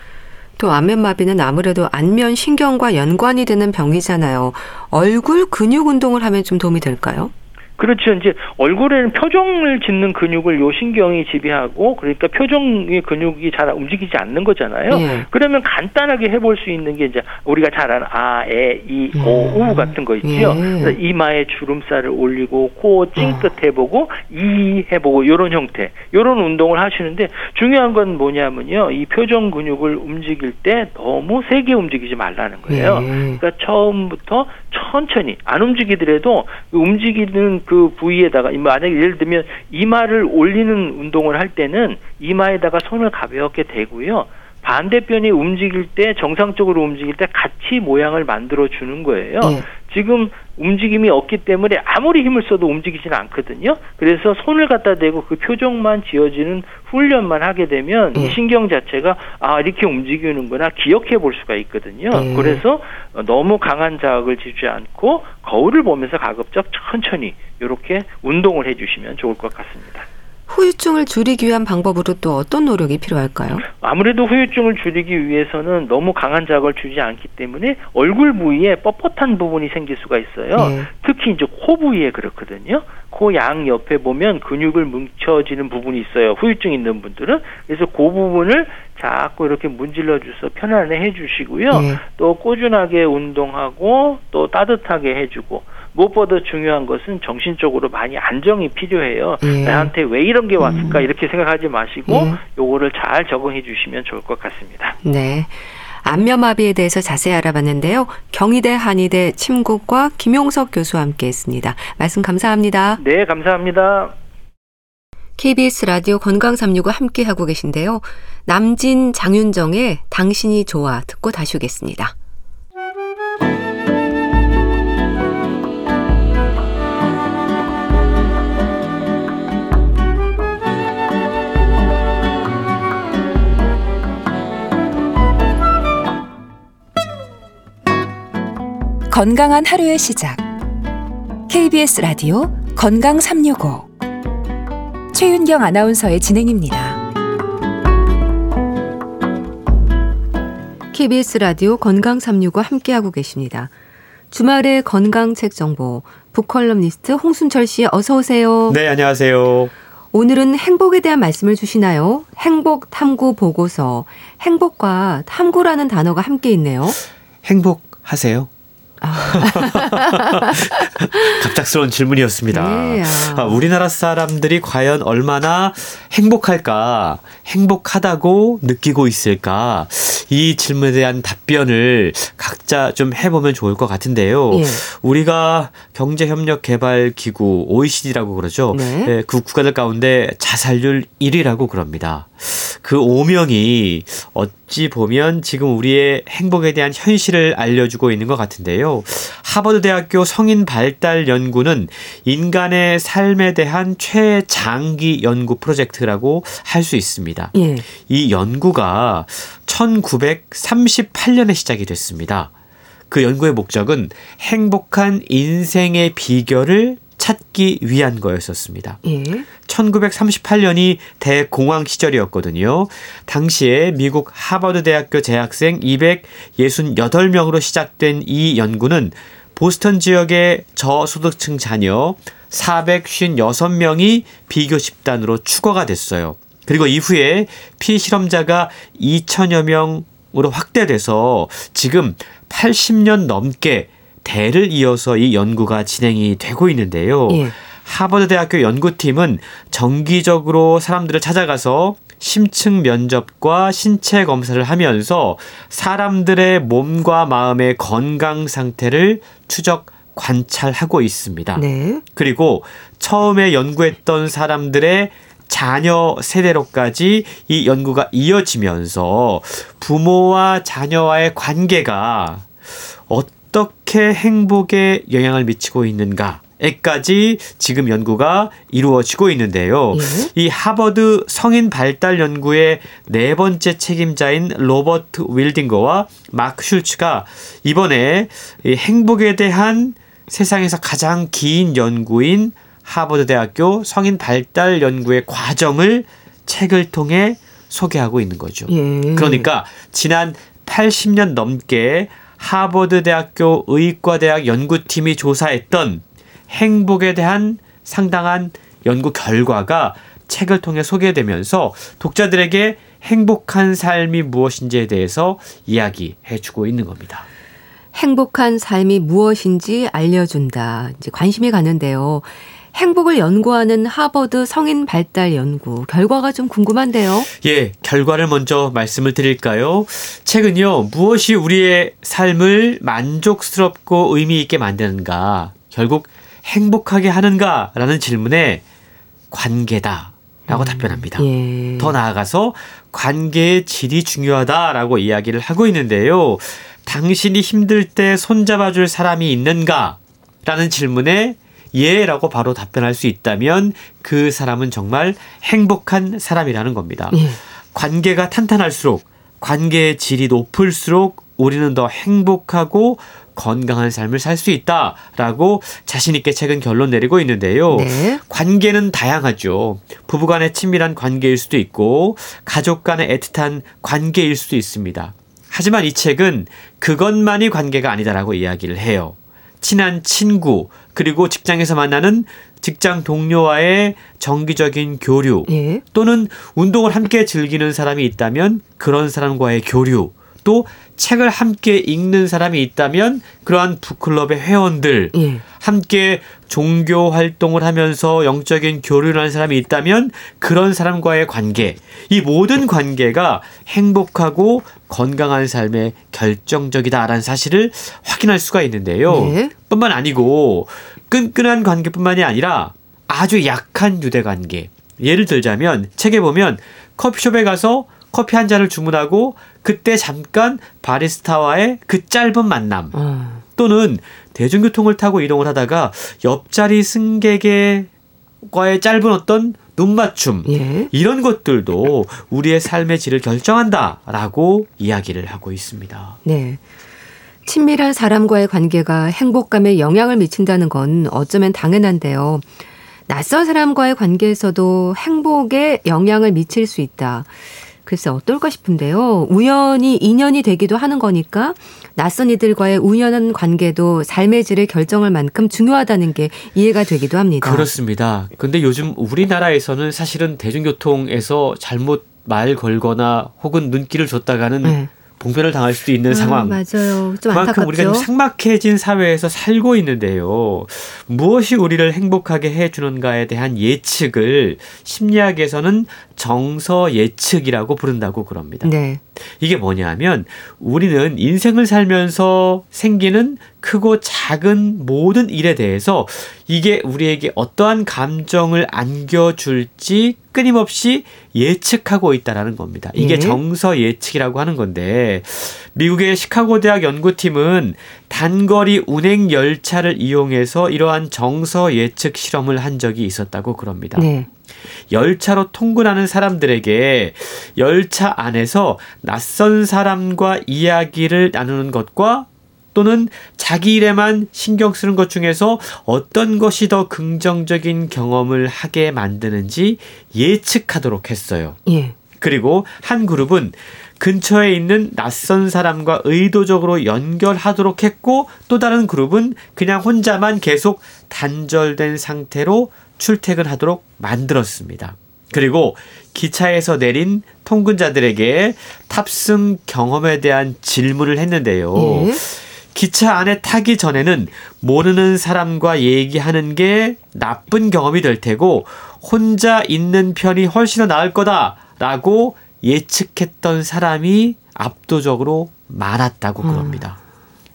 또 안면마비는 아무래도 안면 신경과 연관이 되는 병이잖아요. 얼굴 근육 운동을 하면 좀 도움이 될까요? 그렇죠. 이제 얼굴에는 표정을 짓는 근육을 요 신경이 지배하고 그러니까 표정의 근육이 잘 움직이지 않는 거잖아요. 예. 그러면 간단하게 해볼 수 있는 게 이제 우리가 잘 아는 아, 에, 이, 오, 예. 우 같은 거 있죠. 예. 이마에 주름살을 올리고 코 찡긋 해보고 이 해보고 요런 형태, 요런 운동을 하시는데 중요한 건 뭐냐면요. 이 표정 근육을 움직일 때 너무 세게 움직이지 말라는 거예요. 예. 그러니까 처음부터 천천히 안 움직이더라도 움직이는 그 부위에다가 만약에 예를 들면 이마를 올리는 운동을 할 때는 이마에다가 손을 가볍게 대고요. 반대편이 움직일 때 정상적으로 움직일 때 같이 모양을 만들어 주는 거예요. 네. 지금 움직임이 없기 때문에 아무리 힘을 써도 움직이지는 않거든요. 그래서 손을 갖다 대고 그 표정만 지어지는 훈련만 하게 되면 네. 신경 자체가 아 이렇게 움직이는구나 기억해 볼 수가 있거든요. 네. 그래서 너무 강한 자극을 주지 않고 거울을 보면서 가급적 천천히 이렇게 운동을 해주시면 좋을 것 같습니다. 후유증을 줄이기 위한 방법으로 또 어떤 노력이 필요할까요? 아무래도 후유증을 줄이기 위해서는 너무 강한 자극을 주지 않기 때문에 얼굴 부위에 뻣뻣한 부분이 생길 수가 있어요. 네. 특히 이제 코 부위에 그렇거든요. 코 양 옆에 보면 근육을 뭉쳐지는 부분이 있어요. 후유증 있는 분들은 그래서 그 부분을 자꾸 이렇게 문질러 줘서 편안해 주시고요. 네. 또 꾸준하게 운동하고 또 따뜻하게 해 주고 무엇보다 중요한 것은 정신적으로 많이 안정이 필요해요. 예. 나한테 왜 이런 게 왔을까 음. 이렇게 생각하지 마시고 예. 요거를 잘 적응해 주시면 좋을 것 같습니다. 네. 안면마비에 대해서 자세히 알아봤는데요. 경희대 한의대 침국과 김용석 교수와 함께했습니다. 말씀 감사합니다. 네, 감사합니다. KBS 라디오 건강 365 함께 하고 계신데요. 남진 장윤정의 당신이 좋아 듣고 다시 오겠습니다. 건강한 하루의 시작. KBS 라디오 건강 365. 최윤경 아나운서의 진행입니다. KBS 라디오 건강 365 함께하고 계십니다. 주말의 건강 책 정보 북컬럼니스트 홍순철 씨 어서 오세요. 네, 안녕하세요. 오늘은 행복에 대한 말씀을 주시나요? 행복 탐구 보고서. 행복과 탐구라는 단어가 함께 있네요. 행복하세요? 아. 갑작스러운 질문이었습니다. 네, 아. 우리나라 사람들이 과연 얼마나 행복할까, 행복하다고 느끼고 있을까, 이 질문에 대한 답변을 각자 좀 해보면 좋을 것 같은데요. 예. 우리가 경제협력개발기구 OECD라고 그러죠. 네. 네, 그 국가들 가운데 자살률 1위라고 그럽니다. 그 오명이 어찌 보면 지금 우리의 행복에 대한 현실을 알려주고 있는 것 같은데요. 하버드 대학교 성인 발달 연구는 인간의 삶에 대한 최장기 연구 프로젝트 라고 할 수 있습니다. 예. 이 연구가 1938년에 시작이 됐습니다. 그 연구의 목적은 행복한 인생의 비결을 찾기 위한 거였었습니다. 예. 1938년이 대공황 시절이었거든요. 당시에 미국 하버드 대학교 재학생 268명으로 시작된 이 연구는 보스턴 지역의 저소득층 자녀 456명이 비교 집단으로 추가가 됐어요. 그리고 이후에 피실험자가 2천여 명으로 확대돼서 지금 80년 넘게 대를 이어서 이 연구가 진행이 되고 있는데요. 예. 하버드 대학교 연구팀은 정기적으로 사람들을 찾아가서 심층 면접과 신체 검사를 하면서 사람들의 몸과 마음의 건강 상태를 추적 관찰하고 있습니다. 네. 그리고 처음에 연구했던 사람들의 자녀 세대로까지 이 연구가 이어지면서 부모와 자녀와의 관계가 어떻게 행복에 영향을 미치고 있는가 에까지 지금 연구가 이루어지고 있는데요. 예? 이 하버드 성인 발달 연구의 네 번째 책임자인 로버트 윌딩거와 마크 슐츠가 이번에 이 행복에 대한 세상에서 가장 긴 연구인 하버드 대학교 성인 발달 연구의 과정을 책을 통해 소개하고 있는 거죠. 예. 그러니까 지난 80년 넘게 하버드 대학교 의과대학 연구팀이 조사했던 행복에 대한 상당한 연구 결과가 책을 통해 소개되면서 독자들에게 행복한 삶이 무엇인지에 대해서 이야기해 주고 있는 겁니다. 행복한 삶이 무엇인지 알려준다. 이제 관심이 가는데요. 행복을 연구하는 하버드 성인 발달 연구 결과가 좀 궁금한데요. 예, 결과를 먼저 말씀을 드릴까요? 책은요, 무엇이 우리의 삶을 만족스럽고 의미 있게 만드는가? 결국 행복하게 하는가라는 질문에 관계다. 라고 음, 답변합니다. 예. 더 나아가서 관계의 질이 중요하다라고 이야기를 하고 있는데요. 당신이 힘들 때 손잡아 줄 사람이 있는가? 라는 질문에 예 라고 바로 답변할 수 있다면 그 사람은 정말 행복한 사람이라는 겁니다. 예. 관계가 탄탄할수록 관계의 질이 높을수록 우리는 더 행복하고 건강한 삶을 살 수 있다라고 자신 있게 책은 결론 내리고 있는데요. 네. 관계는 다양하죠. 부부 간의 친밀한 관계일 수도 있고, 가족 간의 애틋한 관계일 수도 있습니다. 하지만 이 책은 그것만이 관계가 아니다라고 이야기를 해요. 친한 친구, 그리고 직장에서 만나는 직장 동료와의 정기적인 교류, 예. 또는 운동을 함께 즐기는 사람이 있다면 그런 사람과의 교류, 또 책을 함께 읽는 사람이 있다면 그러한 북클럽의 회원들 예. 함께 종교 활동을 하면서 영적인 교류를 하는 사람이 있다면 그런 사람과의 관계 이 모든 관계가 행복하고 건강한 삶에 결정적이다라는 사실을 확인할 수가 있는데요. 예. 뿐만 아니고 끈끈한 관계뿐만이 아니라 아주 약한 유대 관계 예를 들자면 책에 보면 커피숍에 가서 커피 한 잔을 주문하고 그때 잠깐 바리스타와의 그 짧은 만남 어. 또는 대중교통을 타고 이동을 하다가 옆자리 승객의 과의 짧은 어떤 눈맞춤 예. 이런 것들도 우리의 삶의 질을 결정한다라고 이야기를 하고 있습니다. 네. 친밀한 사람과의 관계가 행복감에 영향을 미친다는 건 어쩌면 당연한데요. 낯선 사람과의 관계에서도 행복에 영향을 미칠 수 있다. 글쎄 어떨까 싶은데요. 우연히 인연이 되기도 하는 거니까 낯선 이들과의 우연한 관계도 삶의 질을 결정할 만큼 중요하다는 게 이해가 되기도 합니다. 그렇습니다. 근데 요즘 우리나라에서는 사실은 대중교통에서 잘못 말 걸거나 혹은 눈길을 줬다가는 네. 봉변을 당할 수도 있는 아, 상황. 맞아요. 좀 그만큼 안타깝죠? 우리가 좀 삭막해진 사회에서 살고 있는데요. 무엇이 우리를 행복하게 해주는가에 대한 예측을 심리학에서는 정서 예측이라고 부른다고 그럽니다. 네. 이게 뭐냐면 우리는 인생을 살면서 생기는 크고 작은 모든 일에 대해서 이게 우리에게 어떠한 감정을 안겨줄지 끊임없이 예측하고 있다라는 겁니다. 이게 예. 정서 예측이라고 하는 건데 미국의 시카고 대학 연구팀은 단거리 운행 열차를 이용해서 이러한 정서 예측 실험을 한 적이 있었다고 그럽니다. 네. 열차로 통근하는 사람들에게 열차 안에서 낯선 사람과 이야기를 나누는 것과 또는 자기 일에만 신경 쓰는 것 중에서 어떤 것이 더 긍정적인 경험을 하게 만드는지 예측하도록 했어요. 예. 그리고 한 그룹은 근처에 있는 낯선 사람과 의도적으로 연결하도록 했고 또 다른 그룹은 그냥 혼자만 계속 단절된 상태로 출퇴근하도록 만들었습니다. 그리고 기차에서 내린 통근자들에게 탑승 경험에 대한 질문을 했는데요. 예? 기차 안에 타기 전에는 모르는 사람과 얘기하는 게 나쁜 경험이 될 테고 혼자 있는 편이 훨씬 더 나을 거다라고 예측했던 사람이 압도적으로 많았다고 음. 그럽니다.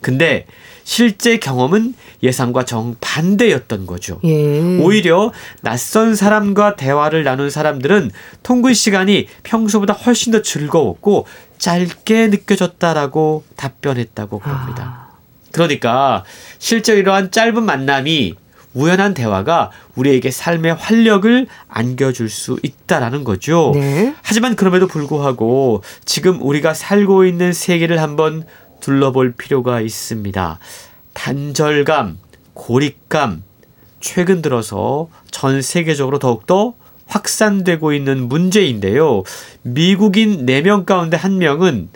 근데 실제 경험은 예상과 정반대였던 거죠. 예. 오히려 낯선 사람과 대화를 나눈 사람들은 통근 시간이 평소보다 훨씬 더 즐거웠고 짧게 느껴졌다라고 답변했다고 그럽니다. 아. 그러니까 실제 이러한 짧은 만남이 우연한 대화가 우리에게 삶의 활력을 안겨줄 수 있다라는 거죠. 네. 하지만 그럼에도 불구하고 지금 우리가 살고 있는 세계를 한번 둘러볼 필요가 있습니다. 단절감, 고립감, 최근 들어서 전 세계적으로 더욱더 확산되고 있는 문제인데요. 미국인 4명 가운데 1명은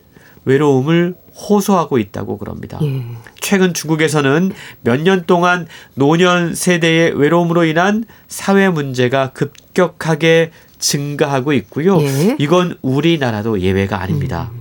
외로움을 호소하고 있다고 그럽니다. 예. 최근 중국에서는 몇 년 동안 노년 세대의 외로움으로 인한 사회 문제가 급격하게 증가하고 있고요. 예. 이건 우리나라도 예외가 아닙니다. 음.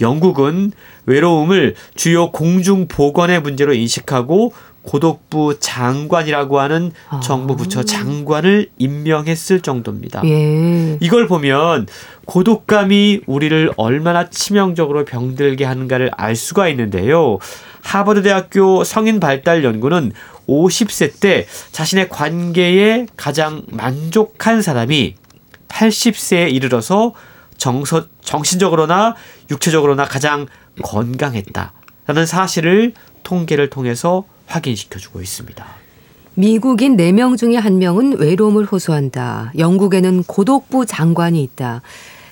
영국은 외로움을 주요 공중 보건의 문제로 인식하고 고독부 장관이라고 하는 아. 정부 부처 장관을 임명했을 정도입니다. 예. 이걸 보면 고독감이 우리를 얼마나 치명적으로 병들게 하는가를 알 수가 있는데요. 하버드 대학교 성인 발달 연구는 50세 때 자신의 관계에 가장 만족한 사람이 80세에 이르러서 정서, 정신적으로나 육체적으로나 가장 건강했다라는 사실을 통계를 통해서 확인시켜주고 있습니다. 미국인 4명 중에 1명은 외로움을 호소한다. 영국에는 고독부 장관이 있다.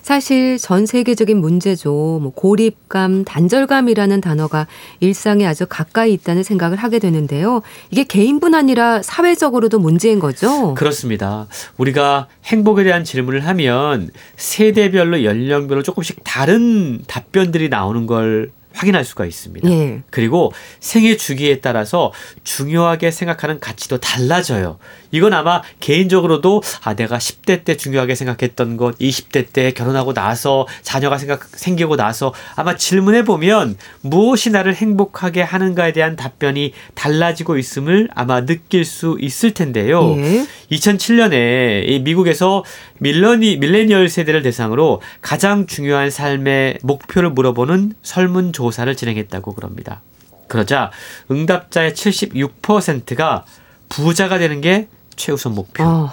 사실 전 세계적인 문제죠. 뭐 고립감, 단절감이라는 단어가 일상에 아주 가까이 있다는 생각을 하게 되는데요. 이게 개인뿐 아니라 사회적으로도 문제인 거죠. 그렇습니다. 우리가 행복에 대한 질문을 하면 세대별로 연령별로 조금씩 다른 답변들이 나오는 걸 확인할 수가 있습니다. 예. 그리고 생애 주기에 따라서 중요하게 생각하는 가치도 달라져요. 이건 아마 개인적으로도 아 내가 10대 때 중요하게 생각했던 것, 20대 때 결혼하고 나서 자녀가 생각 생기고 나서 아마 질문해 보면 무엇이 나를 행복하게 하는가에 대한 답변이 달라지고 있음을 아마 느낄 수 있을 텐데요. 예. 2007년에 미국에서 밀러니 밀레니얼 세대를 대상으로 가장 중요한 삶의 목표를 물어보는 설문 조 사를 진행했다고 그럽니다. 그러자 응답자의 76%가 부자가 되는 게 최우선 목표라고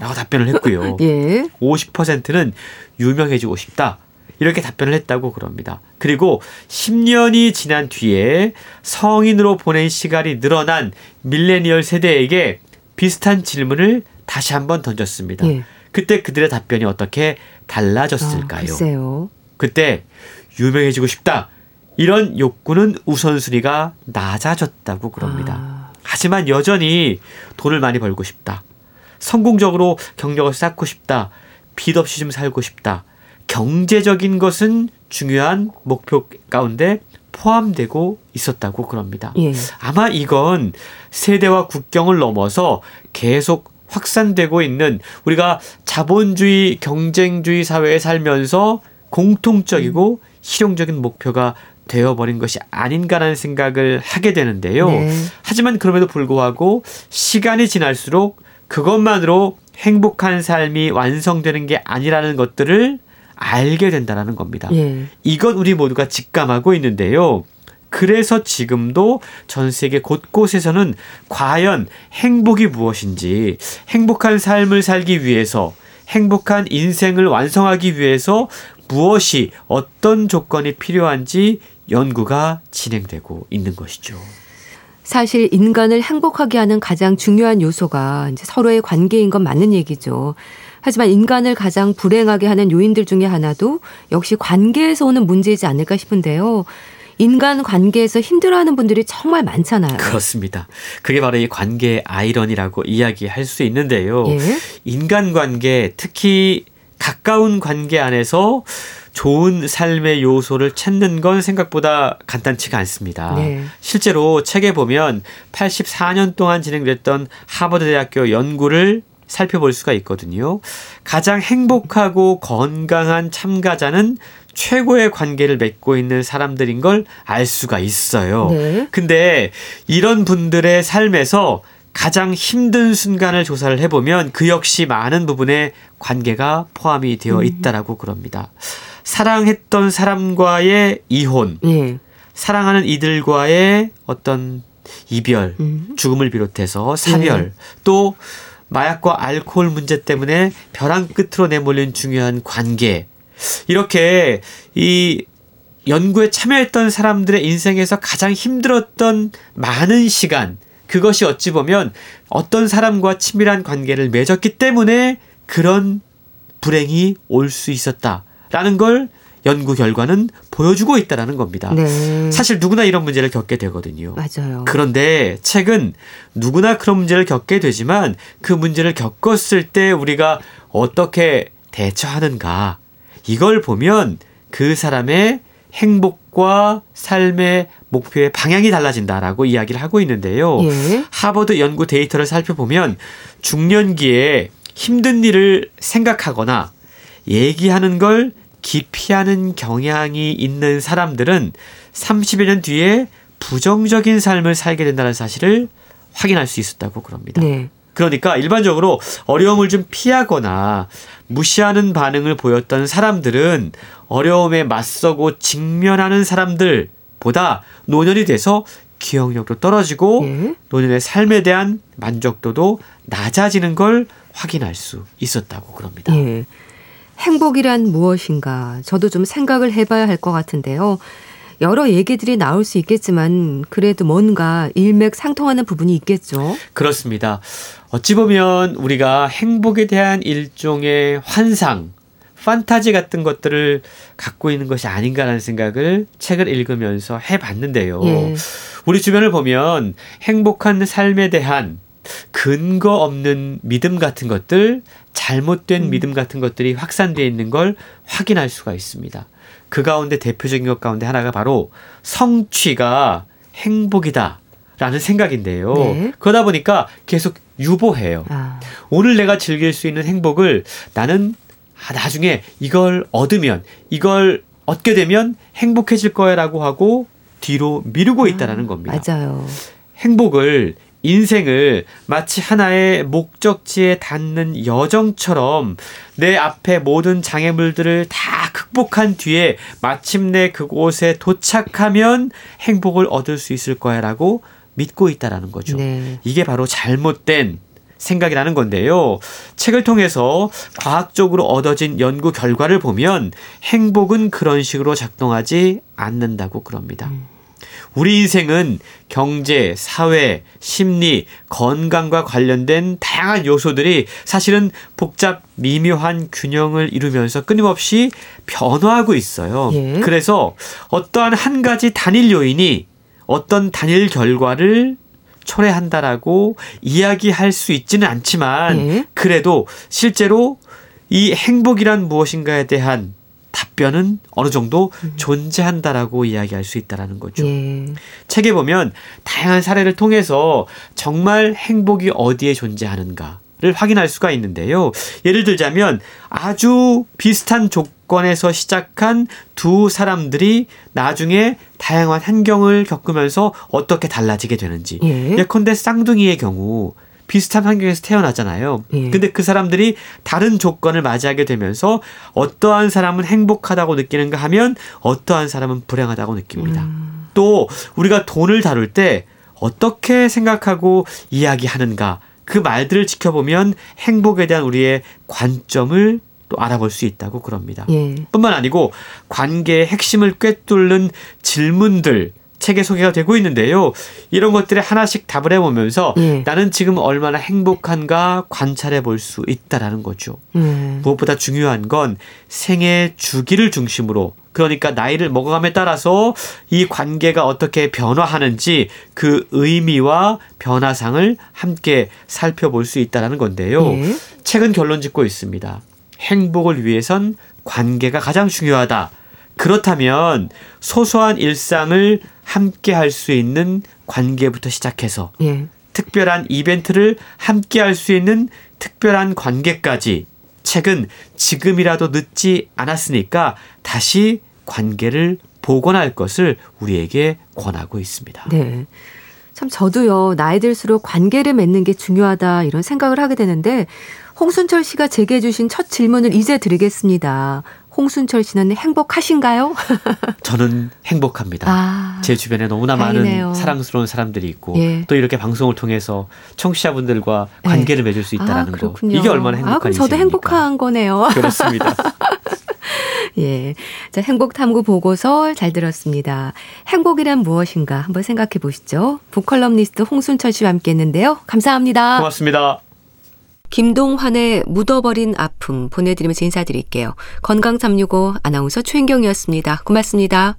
어. 답변을 했고요. 예. 50%는 유명해지고 싶다. 이렇게 답변을 했다고 그럽니다. 그리고 10년이 지난 뒤에 성인으로 보낸 시간이 늘어난 밀레니얼 세대에게 비슷한 질문을 다시 한번 던졌습니다. 예. 그때 그들의 답변이 어떻게 달라졌을까요? 아, 그때 유명해지고 싶다. 이런 욕구는 우선순위가 낮아졌다고 그럽니다. 아. 하지만 여전히 돈을 많이 벌고 싶다. 성공적으로 경력을 쌓고 싶다. 빚 없이 좀 살고 싶다. 경제적인 것은 중요한 목표 가운데 포함되고 있었다고 그럽니다. 예. 아마 이건 세대와 국경을 넘어서 계속 확산되고 있는 우리가 자본주의 경쟁주의 사회에 살면서 공통적이고 실용적인 목표가 되어버린 것이 아닌가라는 생각을 하게 되는데요. 네. 하지만 그럼에도 불구하고 시간이 지날수록 그것만으로 행복한 삶이 완성되는 게 아니라는 것들을 알게 된다는 겁니다. 예. 이건 우리 모두가 직감하고 있는데요. 그래서 지금도 전 세계 곳곳에서는 과연 행복이 무엇인지, 행복한 삶을 살기 위해서, 행복한 인생을 완성하기 위해서 무엇이 어떤 조건이 필요한지 연구가 진행되고 있는 것이죠. 사실 인간을 행복하게 하는 가장 중요한 요소가 이제 서로의 관계인 건 맞는 얘기죠. 하지만 인간을 가장 불행하게 하는 요인들 중에 하나도 역시 관계에서 오는 문제이지 않을까 싶은데요. 인간 관계에서 힘들어하는 분들이 정말 많잖아요. 그렇습니다. 그게 바로 이 관계의 아이러니라고 이야기할 수 있는데요. 예? 인간 관계, 특히 가까운 관계 안에서 좋은 삶의 요소를 찾는 건 생각보다 간단치가 않습니다. 네. 실제로 책에 보면 84년 동안 진행됐던 하버드 대학교 연구를 살펴볼 수가 있거든요. 가장 행복하고 건강한 참가자는 최고의 관계를 맺고 있는 사람들인 걸 알 수가 있어요. 네. 근데 이런 분들의 삶에서 가장 힘든 순간을 조사를 해보면 그 역시 많은 부분에 관계가 포함이 되어 음. 있다라고 그럽니다. 사랑했던 사람과의 이혼, 네. 사랑하는 이들과의 어떤 이별, 음. 죽음을 비롯해서 사별, 네. 또 마약과 알코올 문제 때문에 벼랑 끝으로 내몰린 중요한 관계. 이렇게 이 연구에 참여했던 사람들의 인생에서 가장 힘들었던 많은 시간, 그것이 어찌 보면 어떤 사람과 친밀한 관계를 맺었기 때문에 그런 불행이 올 수 있었다라는 걸 연구 결과는 보여주고 있다라는 겁니다. 네. 사실 누구나 이런 문제를 겪게 되거든요. 맞아요. 그런데 책은 누구나 그런 문제를 겪게 되지만 그 문제를 겪었을 때 우리가 어떻게 대처하는가 이걸 보면 그 사람의 행복과 삶의 목표의 방향이 달라진다라고 이야기를 하고 있는데요. 예. 하버드 연구 데이터를 살펴보면 중년기에 힘든 일을 생각하거나 얘기하는 걸 기피하는 경향이 있는 사람들은 30여 년 뒤에 부정적인 삶을 살게 된다는 사실을 확인할 수 있었다고 그럽니다. 네. 그러니까 일반적으로 어려움을 좀 피하거나 무시하는 반응을 보였던 사람들은 어려움에 맞서고 직면하는 사람들 보다 노년이 돼서 기억력도 떨어지고 예? 노년의 삶에 대한 만족도도 낮아지는 걸 확인할 수 있었다고 그럽니다. 예. 행복이란 무엇인가 저도 좀 생각을 해봐야 할 것 같은데요. 여러 얘기들이 나올 수 있겠지만 그래도 뭔가 일맥상통하는 부분이 있겠죠. 그렇습니다. 어찌 보면 우리가 행복에 대한 일종의 환상, 판타지 같은 것들을 갖고 있는 것이 아닌가라는 생각을 책을 읽으면서 해봤는데요. 예. 우리 주변을 보면 행복한 삶에 대한 근거 없는 믿음 같은 것들, 잘못된 음. 믿음 같은 것들이 확산되어 있는 걸 확인할 수가 있습니다. 그 가운데 대표적인 것 가운데 하나가 바로 성취가 행복이다. 라는 생각인데요. 네. 그러다 보니까 계속 유보해요. 아. 오늘 내가 즐길 수 있는 행복을 나는 아, 나중에 이걸 얻으면, 이걸 얻게 되면 행복해질 거야라고 하고 뒤로 미루고 있다라는 아, 겁니다. 맞아요. 행복을 인생을 마치 하나의 목적지에 닿는 여정처럼 내 앞에 모든 장애물들을 다 극복한 뒤에 마침내 그곳에 도착하면 행복을 얻을 수 있을 거야라고 믿고 있다라는 거죠. 네. 이게 바로 잘못된 생각이라는 건데요. 책을 통해서 과학적으로 얻어진 연구 결과를 보면 행복은 그런 식으로 작동하지 않는다고 그럽니다. 음. 우리 인생은 경제, 사회, 심리, 건강과 관련된 다양한 요소들이 사실은 복잡 미묘한 균형을 이루면서 끊임없이 변화하고 있어요. 예. 그래서 어떠한 한 가지 단일 요인이 어떤 단일 결과를 초래한다라고 이야기할 수 있지는 않지만 예. 그래도 실제로 이 행복이란 무엇인가에 대한 답변은 어느 정도 음. 존재한다라고 이야기할 수 있다라는 거죠. 예. 책에 보면 다양한 사례를 통해서 정말 행복이 어디에 존재하는가 를 확인할 수가 있는데요. 예를 들자면 아주 비슷한 조건에서 시작한 두 사람들이 나중에 다양한 환경을 겪으면서 어떻게 달라지게 되는지. 예. 예컨대 쌍둥이의 경우 비슷한 환경에서 태어나잖아요. 예. 근데 그 사람들이 다른 조건을 맞이하게 되면서 어떠한 사람은 행복하다고 느끼는가 하면 어떠한 사람은 불행하다고 느낍니다. 음. 또 우리가 돈을 다룰 때 어떻게 생각하고 이야기하는가 그 말들을 지켜보면 행복에 대한 우리의 관점을 또 알아볼 수 있다고 그럽니다. 예. 뿐만 아니고 관계의 핵심을 꿰뚫는 질문들 책에 소개가 되고 있는데요. 이런 것들에 하나씩 답을 해보면서 예. 나는 지금 얼마나 행복한가 관찰해 볼 수 있다라는 거죠. 예. 무엇보다 중요한 건 생애 주기를 중심으로 그러니까 나이를 먹어감에 따라서 이 관계가 어떻게 변화하는지 그 의미와 변화상을 함께 살펴볼 수 있다라는 건데요. 예. 책은 결론 짓고 있습니다. 행복을 위해선 관계가 가장 중요하다. 그렇다면 소소한 일상을 함께 할 수 있는 관계부터 시작해서 예. 특별한 이벤트를 함께 할 수 있는 특별한 관계까지 책은 지금이라도 늦지 않았으니까 다시 관계를 복원할 것을 우리에게 권하고 있습니다. 네. 참 저도요 나이 들수록 관계를 맺는 게 중요하다 이런 생각을 하게 되는데 홍순철 씨가 제게 해주신 첫 질문을 이제 드리겠습니다. 홍순철 씨는 행복하신가요? 저는 행복합니다. 아, 제 주변에 너무나 다행이네요. 많은 사랑스러운 사람들이 있고 예. 또 이렇게 방송을 통해서 청취자분들과 예. 관계를 예. 맺을 수 있다는 아, 거 이게 얼마나 행복한 아, 그럼 저도 행복한 거네요. 그렇습니다. 예. 자, 행복 탐구 보고서 잘 들었습니다. 행복이란 무엇인가 한번 생각해 보시죠. 북컬럼니스트 홍순철 씨와 함께 했는데요. 감사합니다. 고맙습니다. 김동환의 묻어버린 아픔 보내드리면서 인사드릴게요. 건강365 아나운서 최인경이었습니다. 고맙습니다.